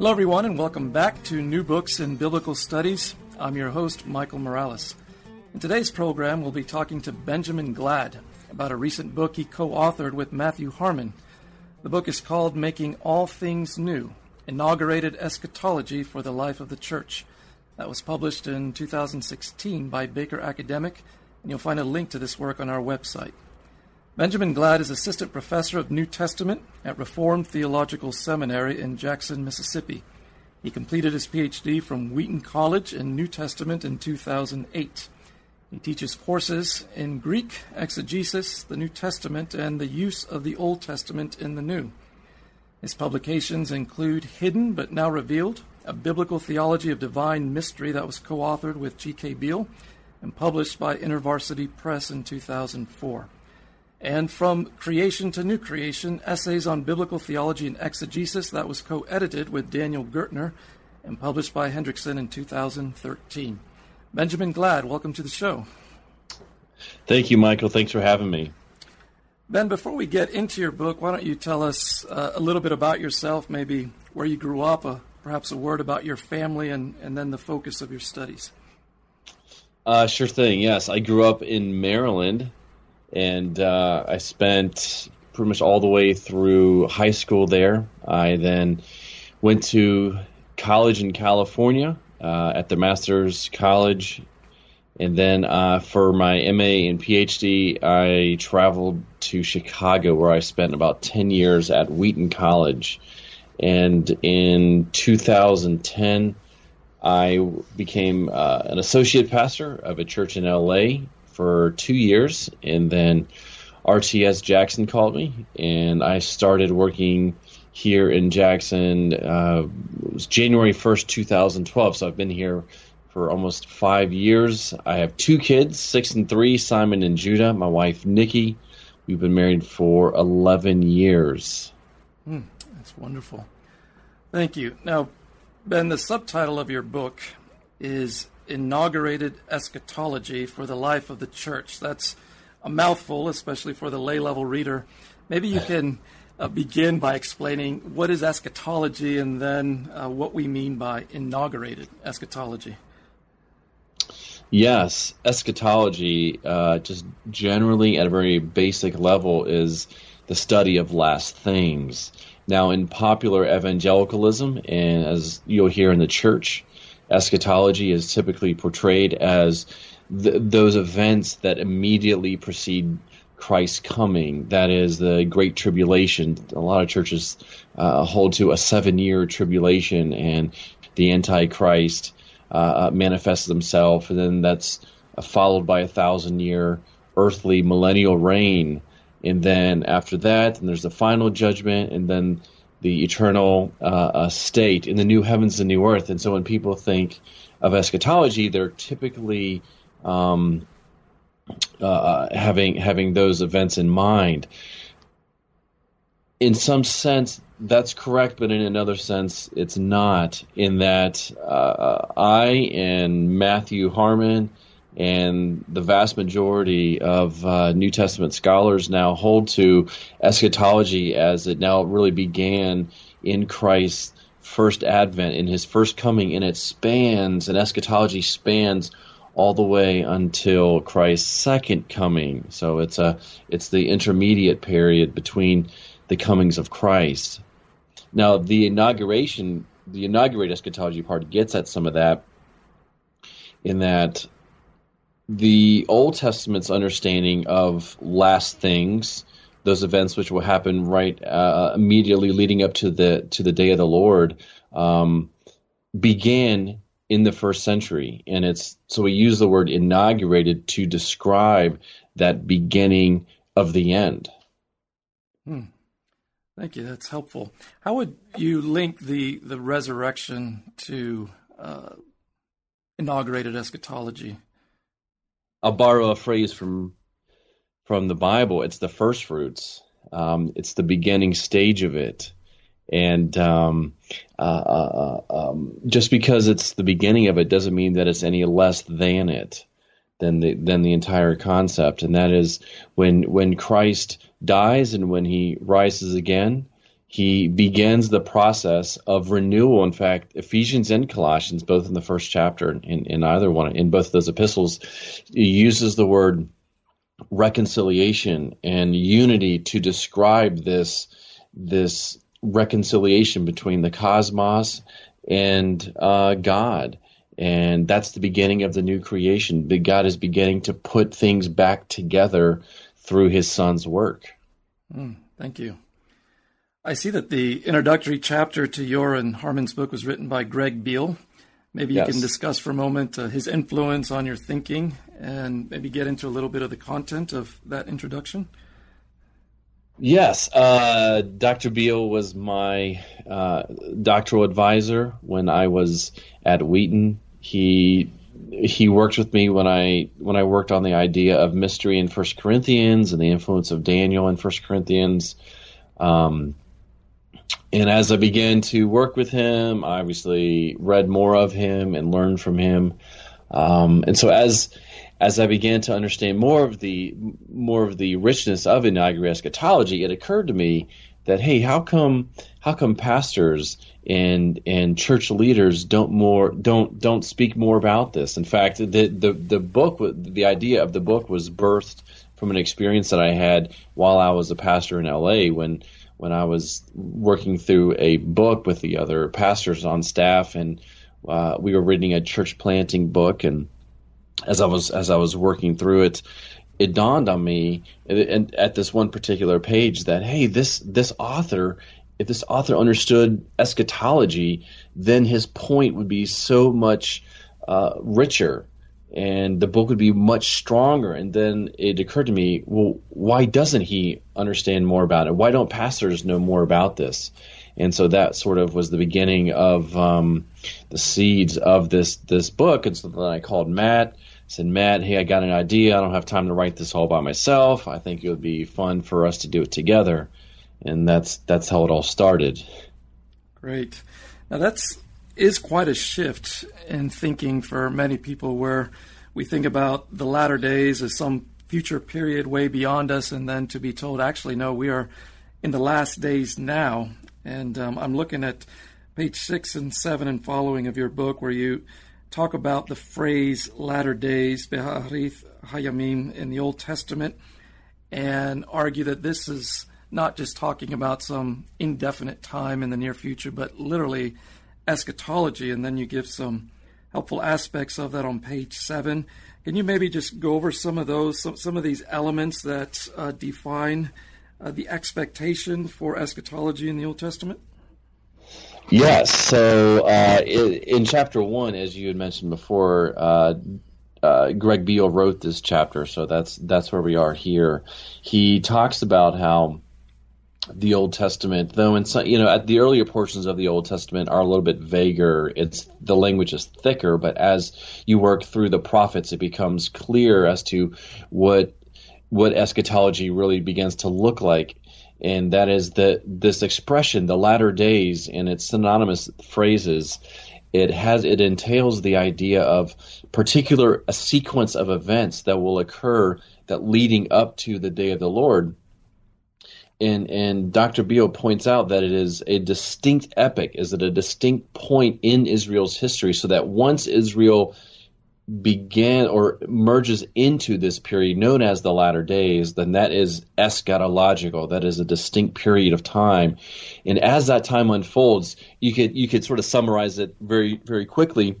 Hello, everyone, and welcome back to New Books in Biblical Studies. I'm your host, Michael Morales. In today's program, we'll be talking to Benjamin Gladd about a recent book he co authored with Matthew Harmon. The book is called Making All Things New Inaugurated Eschatology for the Life of the Church. That was published in 2016 by Baker Academic, and you'll find a link to this work on our website. Benjamin Gladd is Assistant Professor of New Testament at Reformed Theological Seminary in Jackson, Mississippi. He completed his PhD from Wheaton College in New Testament in 2008. He teaches courses in Greek, exegesis, the New Testament, and the use of the Old Testament in the New. His publications include Hidden but Now Revealed, a biblical theology of divine mystery that was co authored with G.K. Beale and published by InterVarsity Press in 2004 and From Creation to New Creation Essays on Biblical Theology and Exegesis, that was co edited with Daniel Gurtner and published by Hendrickson in 2013. Benjamin Gladd, welcome to the show. Thank you, Michael. Thanks for having me. Ben, before we get into your book, why don't you tell us uh, a little bit about yourself, maybe where you grew up, uh, perhaps a word about your family, and, and then the focus of your studies? Uh, sure thing, yes. I grew up in Maryland, and uh, I spent pretty much all the way through high school there. I then went to college in California uh, at the Master's College, and then uh, for my MA and PhD, I traveled to Chicago, where I spent about ten years at Wheaton College. And in 2010, I became uh, an associate pastor of a church in LA for two years, and then RTS Jackson called me, and I started working here in Jackson. Uh, it was January 1st, 2012, so I've been here for almost five years. I have two kids, six and three, Simon and Judah. My wife, Nikki. We've been married for 11 years. Hmm, that's wonderful. Thank you. Now, Ben, the subtitle of your book is inaugurated eschatology for the life of the church. That's a mouthful, especially for the lay level reader. Maybe you can uh, begin by explaining what is eschatology and then uh, what we mean by inaugurated eschatology. Yes, eschatology, uh, just generally at a very basic level, is the study of last things. Now, in popular evangelicalism, and as you'll hear in the church, eschatology is typically portrayed as th- those events that immediately precede Christ's coming. That is the Great Tribulation. A lot of churches uh, hold to a seven year tribulation and the Antichrist uh, uh manifests himself, and then that's followed by a thousand year earthly millennial reign. And then after that, and there's the final judgment, and then the eternal uh, uh, state in the new heavens and new earth. And so when people think of eschatology, they're typically um, uh, uh, having having those events in mind. In some sense, that's correct, but in another sense, it's not. In that uh, I and Matthew Harmon and the vast majority of uh, New Testament scholars now hold to eschatology as it now really began in Christ's first advent, in his first coming, and it spans, and eschatology spans all the way until Christ's second coming. So it's a it's the intermediate period between the comings of Christ. Now the inauguration, the inaugurate eschatology part gets at some of that in that the Old Testament's understanding of last things, those events which will happen right uh, immediately leading up to the to the day of the Lord, um, began in the first century, and it's so we use the word inaugurated to describe that beginning of the end. Hmm. Thank you. That's helpful. How would you link the the resurrection to uh, inaugurated eschatology? I'll borrow a phrase from from the Bible. It's the first fruits. Um, it's the beginning stage of it, and um, uh, uh, um, just because it's the beginning of it doesn't mean that it's any less than it than the than the entire concept. And that is when when Christ dies and when he rises again, he begins the process of renewal. In fact, Ephesians and Colossians, both in the first chapter, in, in either one, in both of those epistles, he uses the word reconciliation and unity to describe this this reconciliation between the cosmos and uh, God. And that's the beginning of the new creation. God is beginning to put things back together through His Son's work. Mm, thank you. I see that the introductory chapter to your and Harmon's book was written by Greg Beale. Maybe you yes. can discuss for a moment uh, his influence on your thinking and maybe get into a little bit of the content of that introduction. Yes, uh, Dr. Beale was my uh, doctoral advisor when I was at Wheaton. He he worked with me when I when I worked on the idea of mystery in First Corinthians and the influence of Daniel in First Corinthians. Um, and as I began to work with him, I obviously read more of him and learned from him. Um, and so as as I began to understand more of the more of the richness of inaugural eschatology, it occurred to me that hey, how come how come pastors and and church leaders don't more don't don't speak more about this? In fact, the the the book the idea of the book was birthed from an experience that I had while I was a pastor in LA when when I was working through a book with the other pastors on staff, and uh, we were reading a church planting book. And as I was as I was working through it, it dawned on me and at this one particular page that hey, this this author, if this author understood eschatology, then his point would be so much uh, richer and the book would be much stronger. And then it occurred to me, well, why doesn't he understand more about it? Why don't pastors know more about this? And so that sort of was the beginning of um, the seeds of this this book. And so then I called Matt. Said Matt, hey, I got an idea. I don't have time to write this all by myself. I think it would be fun for us to do it together, and that's that's how it all started. Great. Now that's is quite a shift in thinking for many people where we think about the latter days as some future period way beyond us, and then to be told, actually, no, we are in the last days now. And um, I'm looking at page six and seven and following of your book where you talk about the phrase latter days, Beharith Hayamim, in the Old Testament, and argue that this is not just talking about some indefinite time in the near future, but literally eschatology, and then you give some helpful aspects of that on page seven. Can you maybe just go over some of those, some, some of these elements that uh, define uh, the expectation for eschatology in the Old Testament? Yes. So uh, in, in, chapter one, as you had mentioned before, uh, uh, Greg Beale wrote this chapter, so that's that's where we are here. He talks about how the Old Testament, though in some, you know, at the earlier portions of the Old Testament are a little bit vaguer. It's the language is thicker, but as you work through the prophets, it becomes clear as to what what eschatology really begins to look like. And that is that this expression, the latter days, and its synonymous phrases, it has it entails the idea of particular a sequence of events that will occur that leading up to the day of the Lord and and Dr. Beale points out that it is a distinct epic, is it a distinct point in Israel's history, so that once Israel began or merges into this period known as the latter days, then that is eschatological. That is a distinct period of time. And as that time unfolds, you could you could sort of summarize it very very quickly.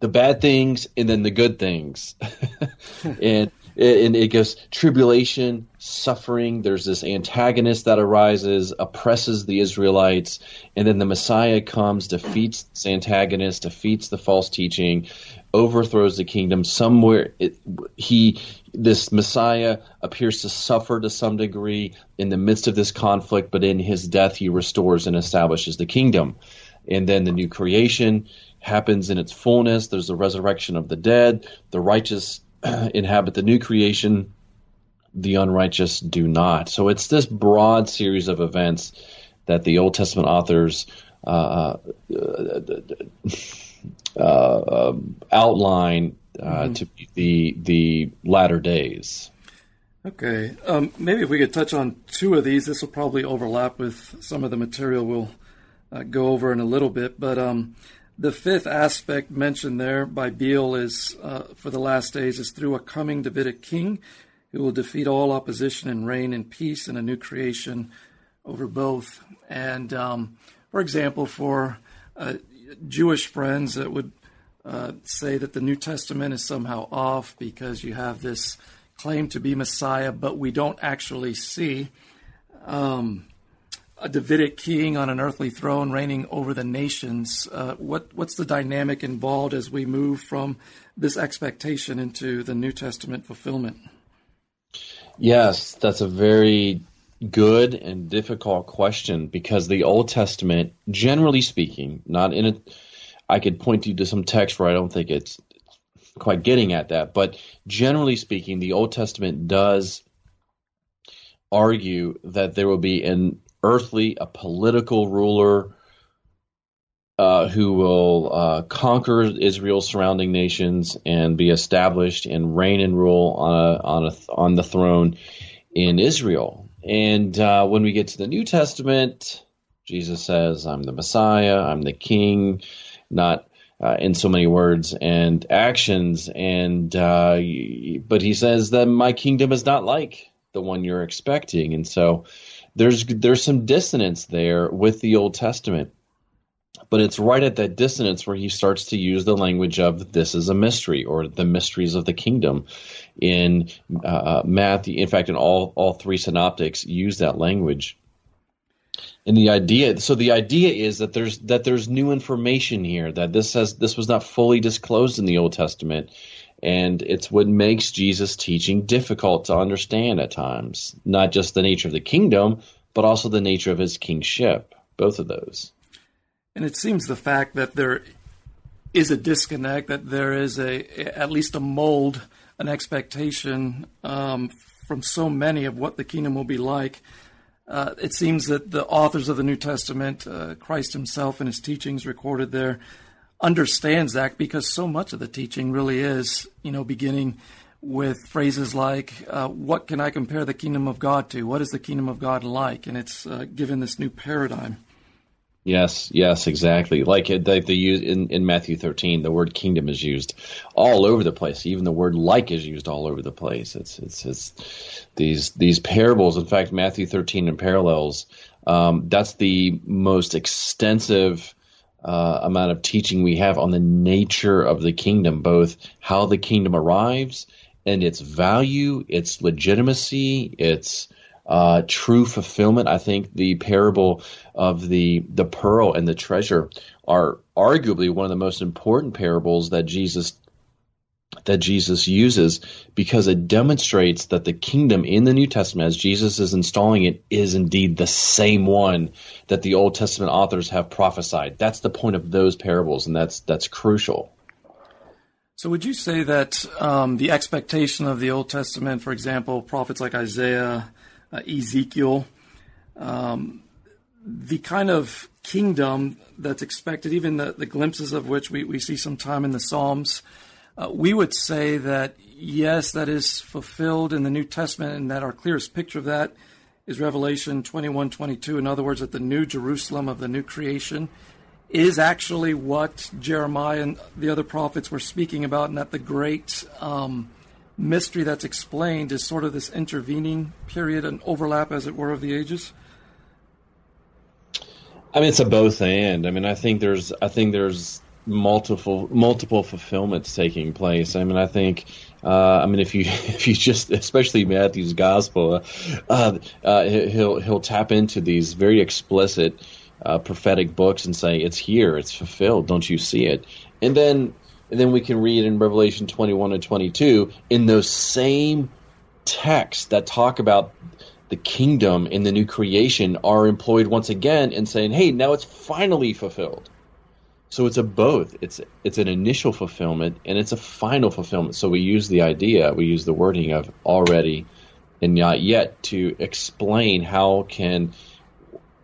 The bad things and then the good things. and and it goes tribulation, suffering. There's this antagonist that arises, oppresses the Israelites, and then the Messiah comes, defeats this antagonist, defeats the false teaching, overthrows the kingdom. Somewhere it, he, this Messiah appears to suffer to some degree in the midst of this conflict, but in his death he restores and establishes the kingdom. And then the new creation happens in its fullness. There's the resurrection of the dead. The righteous inhabit the new creation, the unrighteous do not. So it's this broad series of events that the Old Testament authors uh, uh, uh, outline uh, mm-hmm. to be the the latter days. Okay, um, maybe if we could touch on two of these, this will probably overlap with some of the material we'll uh, go over in a little bit. But um, the fifth aspect mentioned there by Beale is uh, for the last days is through a coming Davidic king who will defeat all opposition and reign in peace and a new creation over both. And um, for example, for uh, Jewish friends that would uh, say that the New Testament is somehow off because you have this claim to be Messiah, but we don't actually see um, a Davidic king on an earthly throne reigning over the nations. Uh, what what's the dynamic involved as we move from this expectation into the New Testament fulfillment? Yes, that's a very good and difficult question because the Old Testament, generally speaking, not in a I could point you to some text where I don't think it's quite getting at that. But generally speaking, the Old Testament does argue that there will be an earthly, a political ruler uh, who will uh, conquer Israel's surrounding nations and be established and reign and rule on a, on a, on the throne in Israel. And uh, when we get to the New Testament, Jesus says, "I'm the Messiah. I'm the King." Not uh, in so many words and actions. And uh, but he says that my kingdom is not like the one you're expecting, and so there's there's some dissonance there with the Old Testament. But it's right at that dissonance where he starts to use the language of "this is a mystery" or "the mysteries of the kingdom." In uh, Matthew, in fact, in all all three synoptics use that language and the idea so the idea is that there's that there's new information here that this has this was not fully disclosed in the old testament and it's what makes jesus teaching difficult to understand at times not just the nature of the kingdom but also the nature of his kingship both of those. And it seems the fact that there is a disconnect that there is a at least a mold an expectation um, from so many of what the kingdom will be like. Uh, it seems that the authors of the New Testament, uh, Christ himself and his teachings recorded there, understands that because so much of the teaching really is, you know, beginning with phrases like, uh, What can I compare the kingdom of God to? What is the kingdom of God like? And it's uh, given this new paradigm. Yes, yes, exactly. Like they, they use in, in Matthew 13, the word kingdom is used all over the place. Even the word like is used all over the place. It's it's, it's these these parables. In fact, Matthew 13 and parallels. Um, that's the most extensive uh, amount of teaching we have on the nature of the kingdom, both how the kingdom arrives and its value, its legitimacy, its uh, true fulfillment. I think the parable of the the pearl and the treasure are arguably one of the most important parables that Jesus that Jesus uses because it demonstrates that the kingdom in the New Testament, as Jesus is installing it, is indeed the same one that the Old Testament authors have prophesied. That's the point of those parables, and that's that's crucial. So, would you say that um, the expectation of the Old Testament, for example, prophets like Isaiah, uh, Ezekiel, um, the kind of kingdom that's expected, even the, the glimpses of which we, we see sometime in the Psalms, uh, we would say that yes, that is fulfilled in the New Testament, and that our clearest picture of that is Revelation 21 22. In other words, that the new Jerusalem of the new creation is actually what Jeremiah and the other prophets were speaking about, and that the great um, mystery that's explained is sort of this intervening period and overlap, as it were, of the ages? I mean, it's a both and. I mean, I think there's, I think there's multiple multiple fulfillments taking place. I mean, I think. Uh, I mean, if you if you just, especially Matthew's gospel, uh, uh, he'll he'll tap into these very explicit uh, prophetic books and say, "It's here, it's fulfilled. Don't you see it?" And then and then we can read in Revelation 21 and 22 in those same texts that talk about the kingdom and the new creation are employed once again in saying, "Hey, now it's finally fulfilled." So it's a both. It's it's an initial fulfillment and it's a final fulfillment. So we use the idea, we use the wording of already and not yet to explain how can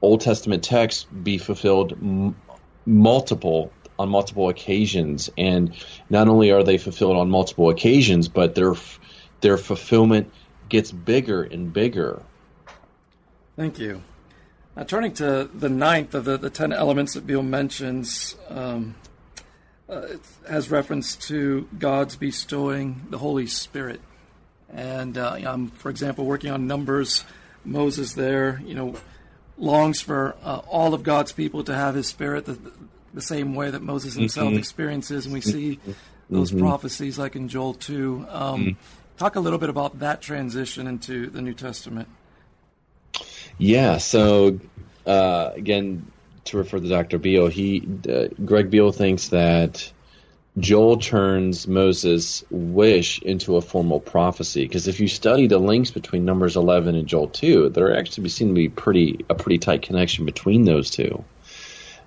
Old Testament texts be fulfilled m- multiple on multiple occasions, and not only are they fulfilled on multiple occasions, but their their fulfillment gets bigger and bigger. Thank you. Now, turning to the ninth of the, the ten elements that Beale mentions, um, uh, it has reference to God's bestowing the Holy Spirit. And uh, I'm, for example, working on Numbers. Moses there, you know, longs for uh, all of God's people to have His Spirit the, the same way that Moses himself mm-hmm. experiences, and we see those mm-hmm. prophecies like in Joel 2. Um, mm-hmm. Talk a little bit about that transition into the New Testament. Yeah, so uh, again, to refer to Dr. Beale, he uh, Greg Beale thinks that Joel turns Moses' wish into a formal prophecy. Because if you study the links between Numbers 11 and Joel 2, there actually seem to be pretty a pretty tight connection between those two.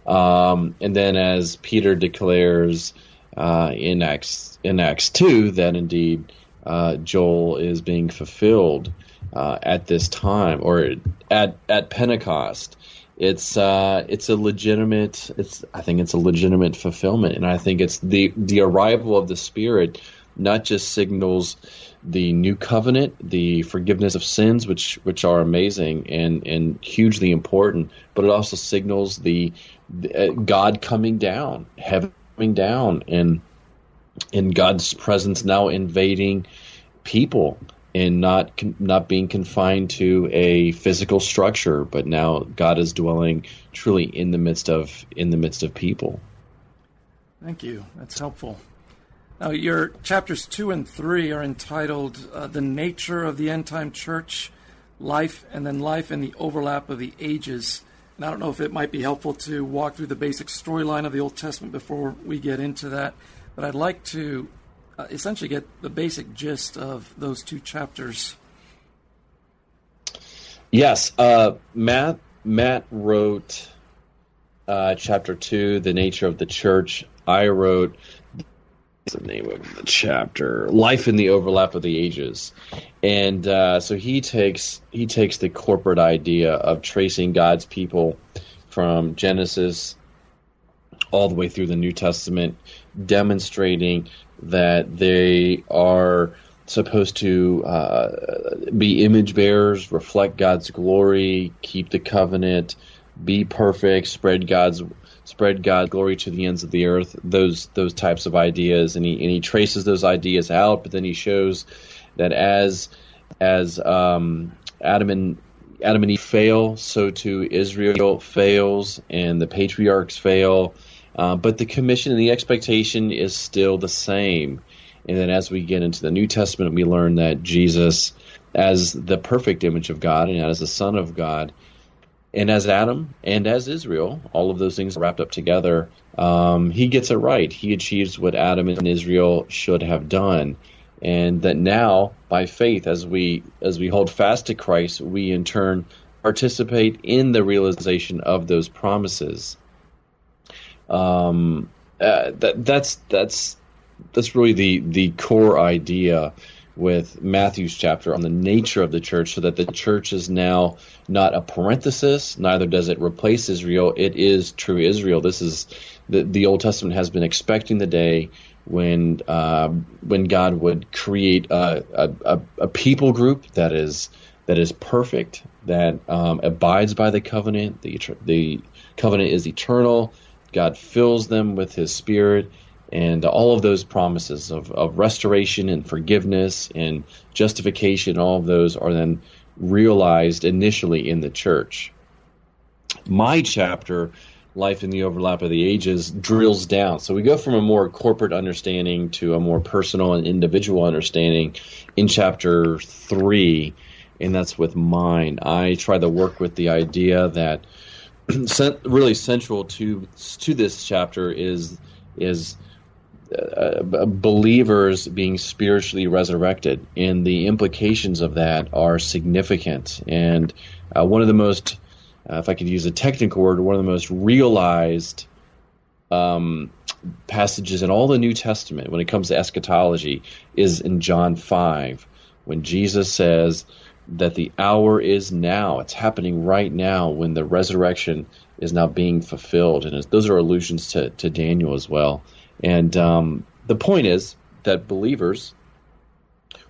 Um, and then as Peter declares uh, in Acts in Acts 2 that indeed uh, Joel is being fulfilled uh, at this time or at at Pentecost it's uh, it's a legitimate it's I think it's a legitimate fulfillment, and I think it's the the arrival of the Spirit not just signals the new covenant, the forgiveness of sins, which which are amazing and and hugely important, but it also signals the, the uh, God coming down, heaven coming down, and in God's presence now invading people and not not being confined to a physical structure, but now God is dwelling truly in the midst of in the midst of people. Thank you. That's helpful. Now, your chapters two and three are entitled uh, "The Nature of the End Time Church," "Life," and then "Life in the Overlap of the Ages." And I don't know if it might be helpful to walk through the basic storyline of the Old Testament before we get into that, but I'd like to uh, essentially get the basic gist of those two chapters. Yes, uh, Matt. Matt wrote uh, chapter two, the nature of the church. I wrote the name of the chapter, life in the overlap of the ages, and uh, so he takes he takes the corporate idea of tracing God's people from Genesis all the way through the New Testament, demonstrating that they are supposed to uh, be image bearers, reflect God's glory, keep the covenant, be perfect, spread God's spread God's glory to the ends of the earth. Those those types of ideas, and he and he traces those ideas out, but then he shows that as as um, Adam and Adam and Eve fail, so too Israel fails, and the patriarchs fail. Uh, but the commission and the expectation is still the same. And then as we get into the New Testament, we learn that Jesus, as the perfect image of God and as the Son of God, and as Adam and as Israel, all of those things are wrapped up together. Um, he gets it right. He achieves what Adam and Israel should have done, and that now, by faith, as we as we hold fast to Christ, we in turn participate in the realization of those promises. Um, uh, that that's that's that's really the the core idea with Matthew's chapter on the nature of the church, so that the church is now not a parenthesis, neither does it replace Israel. It is true Israel. This is the the Old Testament has been expecting the day when uh, when God would create a, a, a, people group that is that is perfect, that um, abides by the covenant. The the covenant is eternal. God fills them with His Spirit, and all of those promises of, of restoration and forgiveness and justification, all of those are then realized initially in the church. My chapter, Life in the Overlap of the Ages, drills down. So we go from a more corporate understanding to a more personal and individual understanding in chapter three, and that's with mine. I try to work with the idea that really central to to this chapter is is uh, believers being spiritually resurrected, and the implications of that are significant. And uh, one of the most, uh, if I could use a technical word, one of the most realized um, passages in all the New Testament when it comes to eschatology is in John five, when Jesus says that the hour is now. It's happening right now when the resurrection is now being fulfilled. And those are allusions to, to Daniel as well. And um, the point is that believers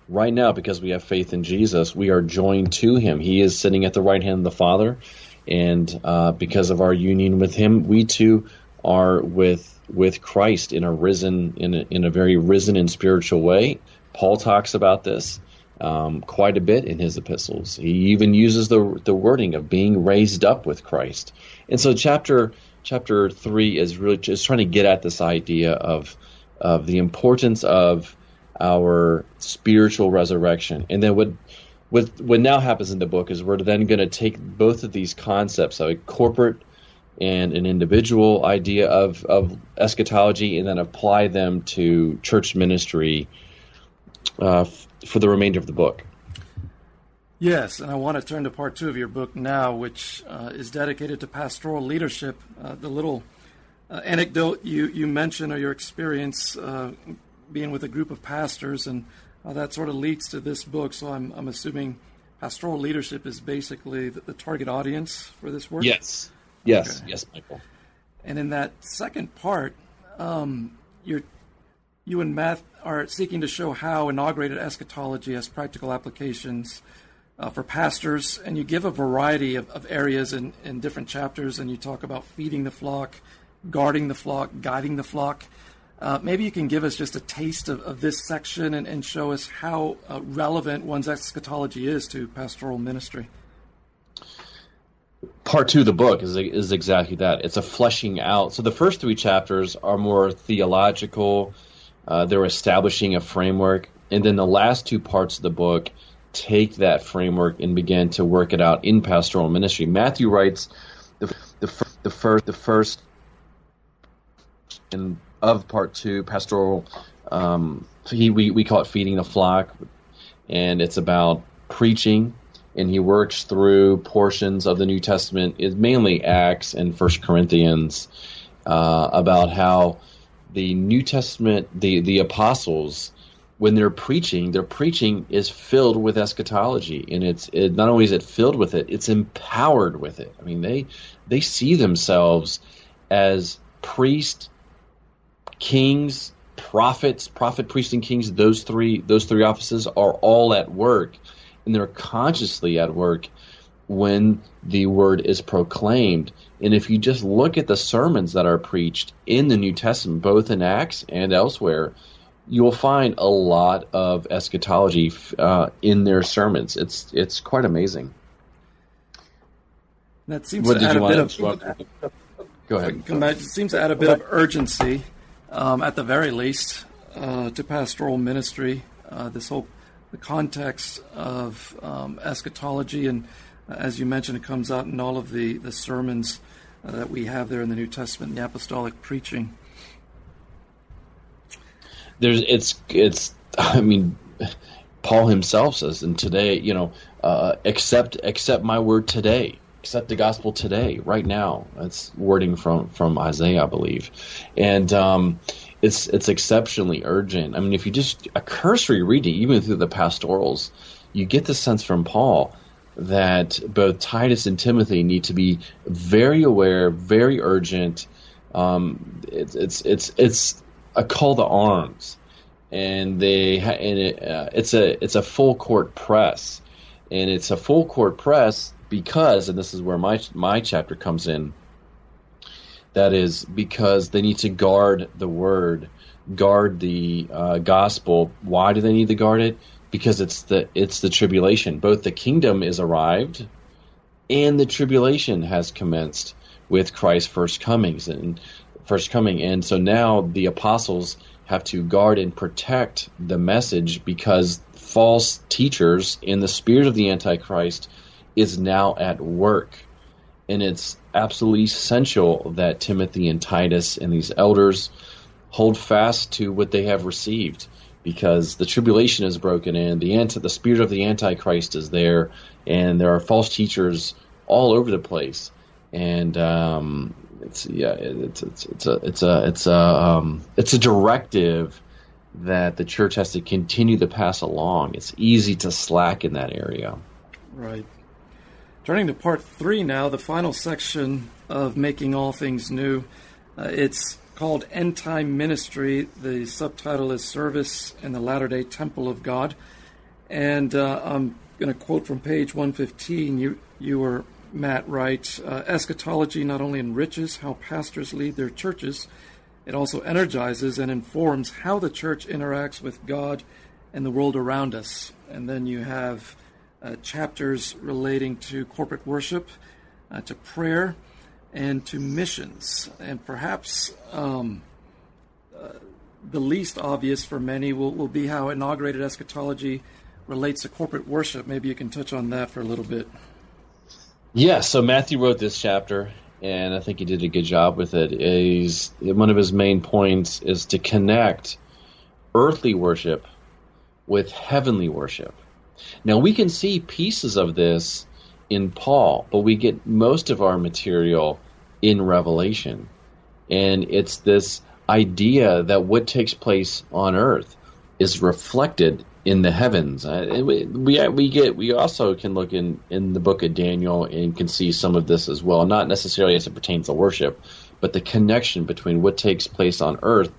right now, because we have faith in Jesus, we are joined to Him. He is sitting at the right hand of the Father, and uh, because of our union with Him, we too are with with Christ in a risen in a, in a very risen and spiritual way. Paul talks about this um, quite a bit in his epistles. He even uses the the wording of being raised up with Christ. And so chapter chapter three is really just trying to get at this idea of of the importance of our spiritual resurrection. And then what what what now happens in the book is we're then going to take both of these concepts, a corporate and an individual idea of, of eschatology, and then apply them to church ministry uh, f- for the remainder of the book. Yes, and I want to turn to part two of your book now, which uh, is dedicated to pastoral leadership. Uh, the little uh, anecdote you, you mentioned or your experience uh, being with a group of pastors, and that sort of leads to this book. So I'm, I'm assuming pastoral leadership is basically the, the target audience for this work? Yes. Yes. Okay. Yes, Michael. And in that second part, um, you're you and Matt are seeking to show how inaugurated eschatology has practical applications uh, for pastors, and you give a variety of, of areas in, in different chapters, and you talk about feeding the flock, guarding the flock, guiding the flock. Uh, maybe you can give us just a taste of, of this section and, and, show us how uh, relevant one's eschatology is to pastoral ministry. Part two of the book is is exactly that. It's a fleshing out. So the first three chapters are more theological, uh, they're establishing a framework, and then the last two parts of the book take that framework and begin to work it out in pastoral ministry. Matthew writes the the, the first the first in, of part two pastoral. Um, he we, we call it feeding the flock, and it's about preaching. And he works through portions of the New Testament, it's mainly Acts and First Corinthians, uh, about how the New Testament, the the apostles, when they're preaching, their preaching is filled with eschatology, and it's it, not only is it filled with it, it's empowered with it. I mean, they they see themselves as priests, kings, prophets, prophet, priest, and kings. Those three those three offices are all at work, and they're consciously at work when the word is proclaimed. And if you just look at the sermons that are preached in the New Testament, both in Acts and elsewhere, you will find a lot of eschatology uh, in their sermons. It's it's quite amazing. That seems what to add a bit of. Go ahead. Back. It seems to add a bit of urgency, um, at the very least, uh, to pastoral ministry. Uh, this whole the context of um, eschatology and as you mentioned, it comes out in all of the, the sermons uh, that we have there in the New Testament, the apostolic preaching. There's, it's, it's, I mean, Paul himself says, and today, you know, uh, accept, accept my word today, accept the gospel today, right now. That's wording from, from Isaiah, I believe. And, um, it's, it's exceptionally urgent. I mean, if you just, a cursory reading, even through the pastorals, you get the sense from Paul that both Titus and Timothy need to be very aware, very urgent. Um, it's it's it's it's a call to arms, and they and it, uh, it's a it's a full court press, and it's a full court press because, and this is where my my chapter comes in. That is because they need to guard the word, guard the uh, gospel. Why do they need to guard it? Because it's the it's the tribulation. Both the kingdom is arrived and the tribulation has commenced with Christ's first comings and first coming. And so now the apostles have to guard and protect the message because false teachers in the spirit of the antichrist is now at work. And it's absolutely essential that Timothy and Titus and these elders hold fast to what they have received because the tribulation is broken in, the anti, the spirit of the antichrist is there, and there are false teachers all over the place, and um, it's yeah, it's it's it's a it's a it's a um, it's a directive that the church has to continue to pass along. It's easy to slack in that area. Right. Turning to part three now, the final section of making all things new. Uh, it's called End Time Ministry. The subtitle is Service in the Latter day Temple of God. And uh, I'm going to quote from page 115. You, you were, Matt, right. Uh, eschatology not only enriches how pastors lead their churches, it also energizes and informs how the church interacts with God and the world around us. And then you have uh, chapters relating to corporate worship, uh, to prayer, and to missions. And perhaps um, uh, the least obvious for many will, will be how inaugurated eschatology relates to corporate worship. Maybe you can touch on that for a little bit. Yeah, so Matthew wrote this chapter, and I think he did a good job with it. Is one of his main points is to connect earthly worship with heavenly worship. Now we can see pieces of this in Paul, but we get most of our material in Revelation. And it's this idea that what takes place on earth is reflected in the heavens. Uh, we, we, get we also can look in in the book of Daniel and can see some of this as well. Not necessarily as it pertains to worship, but the connection between what takes place on earth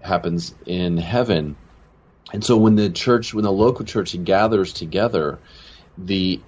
happens in heaven. And so when the church, when the local church gathers together, the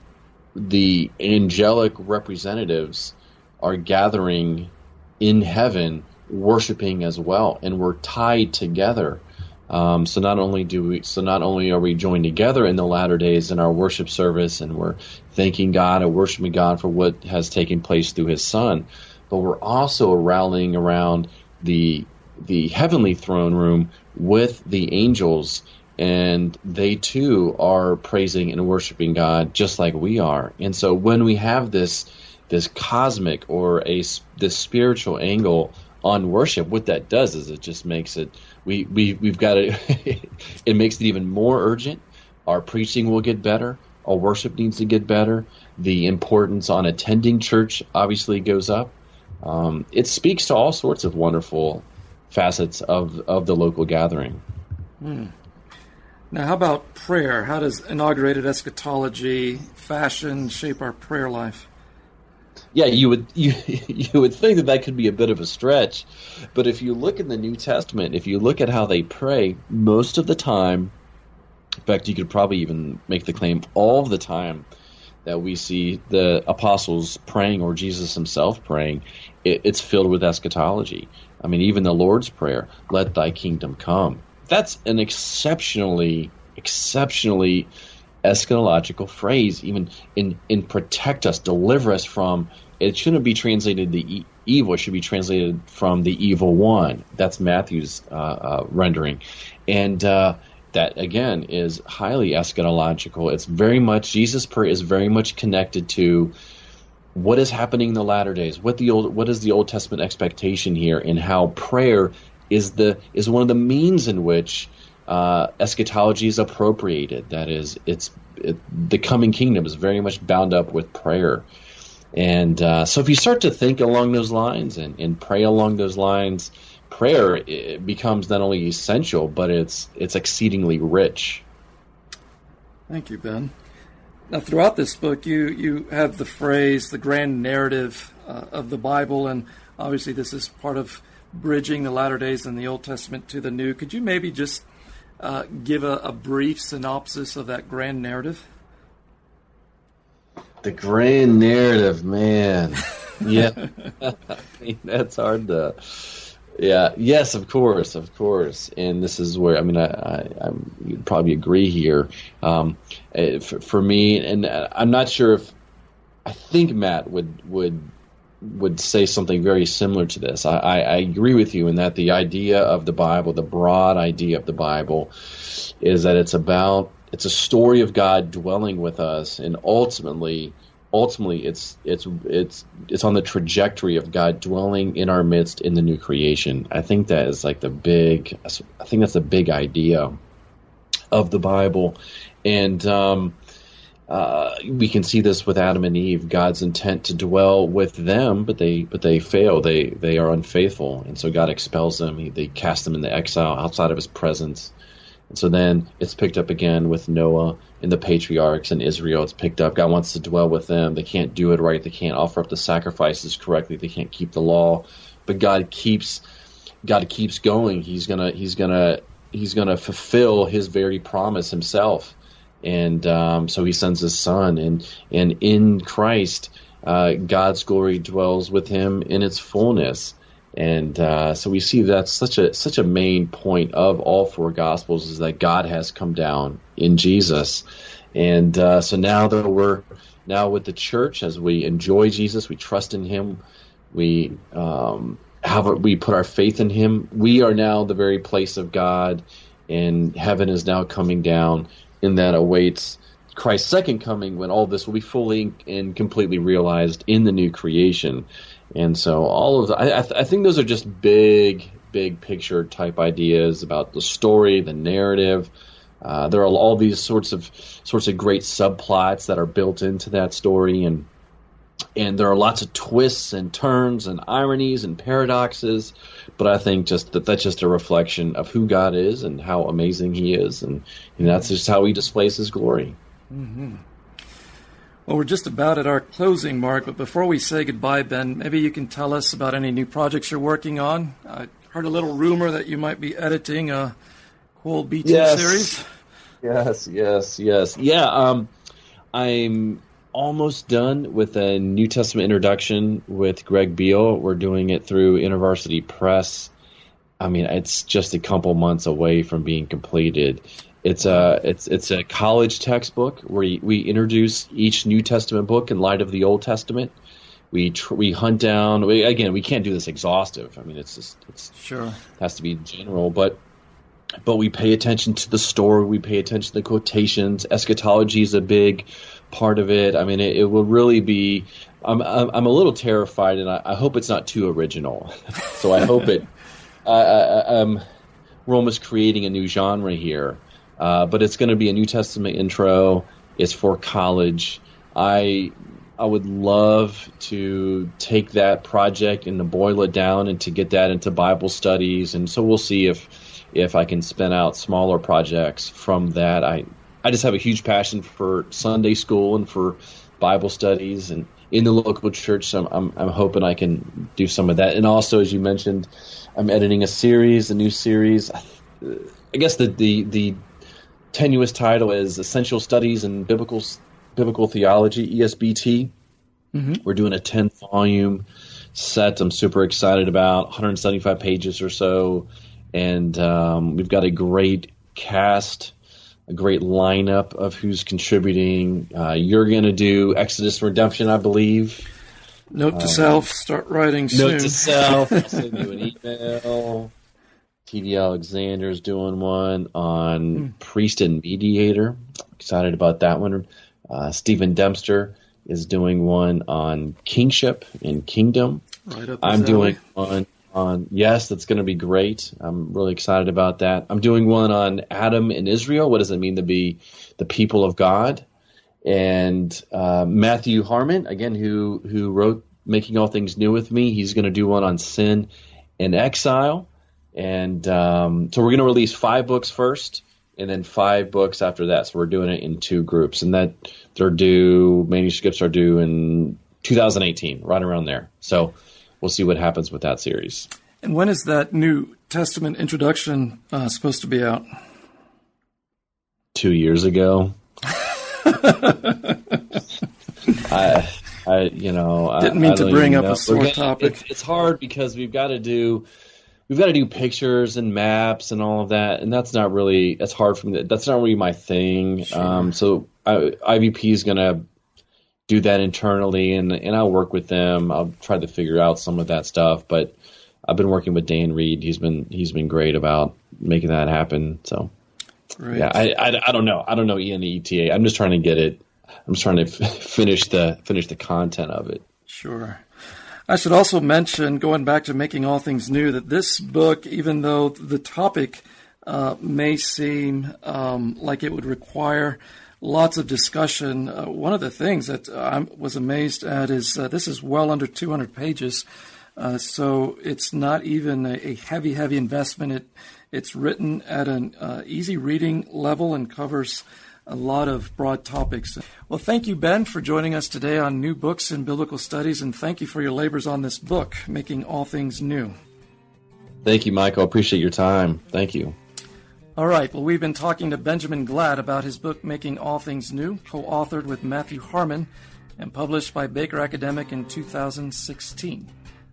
the angelic representatives are gathering in heaven, worshiping as well, and we're tied together. Um, so not only do we, so not only are we joined together in the latter days in our worship service, and we're thanking God and worshiping God for what has taken place through His Son, but we're also rallying around the the heavenly throne room with the angels and they too are praising and worshiping God just like we are. And so when we have this this cosmic or a this spiritual angle on worship, what that does is it just makes it we we we've got it. it makes it even more urgent. Our preaching will get better. Our worship needs to get better. The importance on attending church obviously goes up. Um, it speaks to all sorts of wonderful facets of of the local gathering. Hmm. Now, how about prayer? How does inaugurated eschatology fashion shape our prayer life? Yeah, you would you you would think that that could be a bit of a stretch, but if you look in the New Testament, if you look at how they pray, most of the time, in fact, you could probably even make the claim all the time that we see the apostles praying or Jesus himself praying, it, it's filled with eschatology. I mean, even the Lord's Prayer, "Let Thy kingdom come." that's an exceptionally, exceptionally eschatological phrase. Even in in protect us, deliver us from. It shouldn't be translated the e- evil. It should be translated from the evil one. That's Matthew's uh, uh, rendering, and uh, that again is highly eschatological. It's very much Jesus' prayer is very much connected to what is happening in the latter days. What the old what is the Old Testament expectation here, and how prayer is the is one of the means in which uh, eschatology is appropriated. That is, it's it, the coming kingdom is very much bound up with prayer. And uh, so, if you start to think along those lines and, and pray along those lines, prayer becomes not only essential, but it's it's exceedingly rich. Thank you, Ben. Now, throughout this book, you you have the phrase "the grand narrative uh, of the Bible," and obviously, this is part of bridging the latter days in the Old Testament to the New. Could you maybe just uh, give a, a, brief synopsis of that grand narrative? The grand narrative, man. Yeah, I mean, that's hard to. Yeah. Yes, of course, of course. And this is where I mean, I, I, I you'd probably agree here. Um, eh, for, for me, and I'm not sure if I think Matt would would would say something very similar to this. I, I, I, agree with you in that the idea of the Bible, the broad idea of the Bible, is that it's about it's a story of God dwelling with us, and ultimately, ultimately, it's it's it's it's on the trajectory of God dwelling in our midst in the new creation. I think that is like the big. I think that's the big idea of the Bible, and. Um, uh, we can see this with Adam and Eve. God's intent to dwell with them, but they but they fail. They they are unfaithful, and so God expels them. He, they cast them into exile outside of His presence. And so then it's picked up again with Noah and the patriarchs and Israel. It's picked up. God wants to dwell with them. They can't do it right. They can't offer up the sacrifices correctly. They can't keep the law. But God keeps God keeps going. He's gonna He's gonna He's gonna fulfill His very promise Himself and um, so He sends His Son, and and in Christ, uh, God's glory dwells with Him in its fullness. And uh, so we see that's such a such a main point of all four Gospels is that God has come down in Jesus, and uh, so now that we're now with the church, as we enjoy Jesus, we trust in Him, we um, have we put our faith in Him. We are now the very place of God, and heaven is now coming down, and that awaits Christ's second coming when all this will be fully and completely realized in the new creation. And so all of the, I, I, th- I think those are just big, big picture type ideas about the story, the narrative. Uh, there are all these sorts of sorts of great subplots that are built into that story, and and there are lots of twists and turns and ironies and paradoxes. But I think just that that's just a reflection of who God is and how amazing He is, and, and that's just how He displays His glory. Mm-hmm. Well, we're just about at our closing mark, but before we say goodbye, Ben, maybe you can tell us about any new projects you're working on. I heard a little rumor that you might be editing a Quoll B2 yes. series. Yes, yes, yes. Yeah, um, I'm almost done with a New Testament introduction with Greg Beale. We're doing it through InterVarsity Press. I mean, it's just a couple months away from being completed. It's a it's it's a college textbook where we introduce each New Testament book in light of the Old Testament. We tr- we hunt down we, again. We can't do this exhaustive. I mean, it's just it's sure it has to be general, but but we pay attention to the story. We pay attention to the quotations. Eschatology is a big part of it. I mean, it, it will really be. I'm I'm a little terrified, and I, I hope it's not too original. so I hope it. I, I, um, creating a new genre here uh, but it's going to be a New Testament intro. It's for college. I I would love to take that project and to boil it down and to get that into Bible studies. And so we'll see if if I can spin out smaller projects from that. I I just have a huge passion for Sunday school and for Bible studies and in the local church. So I'm, I'm, I'm hoping I can do some of that. And also, as you mentioned, I'm editing a series, a new series. I guess the the the tenuous title is Essential Studies in Biblical Biblical Theology (ESBT). Mm-hmm. We're doing a 10 volume set. I'm super excited about 175 pages or so, and um, we've got a great cast, a great lineup of who's contributing. Uh, you're going to do Exodus Redemption, I believe. Note to um, self: start writing soon. Note to self: I'll send you an email. TD Alexander's doing one on mm. Priest and Mediator. Excited about that one. Uh, Stephen Dempster is doing one on Kingship and Kingdom. Right I'm doing one on yes, that's going to be great. I'm really excited about that. I'm doing one on Adam and Israel. What does it mean to be the people of God? And uh, Matthew Harmon, again, who who wrote Making All Things New with me, he's going to do one on sin and exile. And um, so we're going to release five books first, and then five books after that. So we're doing it in two groups, and that they're due manuscripts are due in 2018, right around there. So we'll see what happens with that series. And when is that New Testament introduction uh, supposed to be out? Two years ago. I, I, you know, I didn't mean I, to bring up know. a sore gonna, topic. It's, it's hard because we've got to do we've got to do pictures and maps and all of that, and that's not really that's hard for me. That's not really my thing. Sure. Um, so I, IVP is gonna do that internally, and and I'll work with them. I'll try to figure out some of that stuff, but I've been working with Dan Reid. He's been he's been great about making that happen. So right. yeah, I, I, I don't know. I don't know ENETA. I'm just trying to get it. I'm just trying to f- finish the finish the content of it. Sure. I should also mention, going back to making all things new, that this book, even though the topic uh, may seem um, like it would require lots of discussion, uh, one of the things that I was amazed at is uh, this is well under 200 pages. Uh, so it's not even a, a, heavy, heavy investment. It it's written at an uh, easy reading level and covers a lot of broad topics. Well, thank you, Ben, for joining us today on New Books in Biblical Studies, and thank you for your labors on this book, Making All Things New. Thank you, Michael. Appreciate your time. Thank you. All right, well, we've been talking to Benjamin Gladd about his book, Making All Things New, co authored with Matthew Harmon and published by Baker Academic in 2016.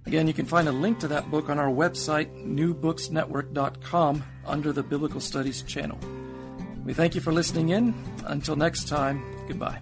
Again, you can find a link to that book on our website, newbooksnetwork.com, under the Biblical Studies channel. We thank you for listening in. Until next time, goodbye.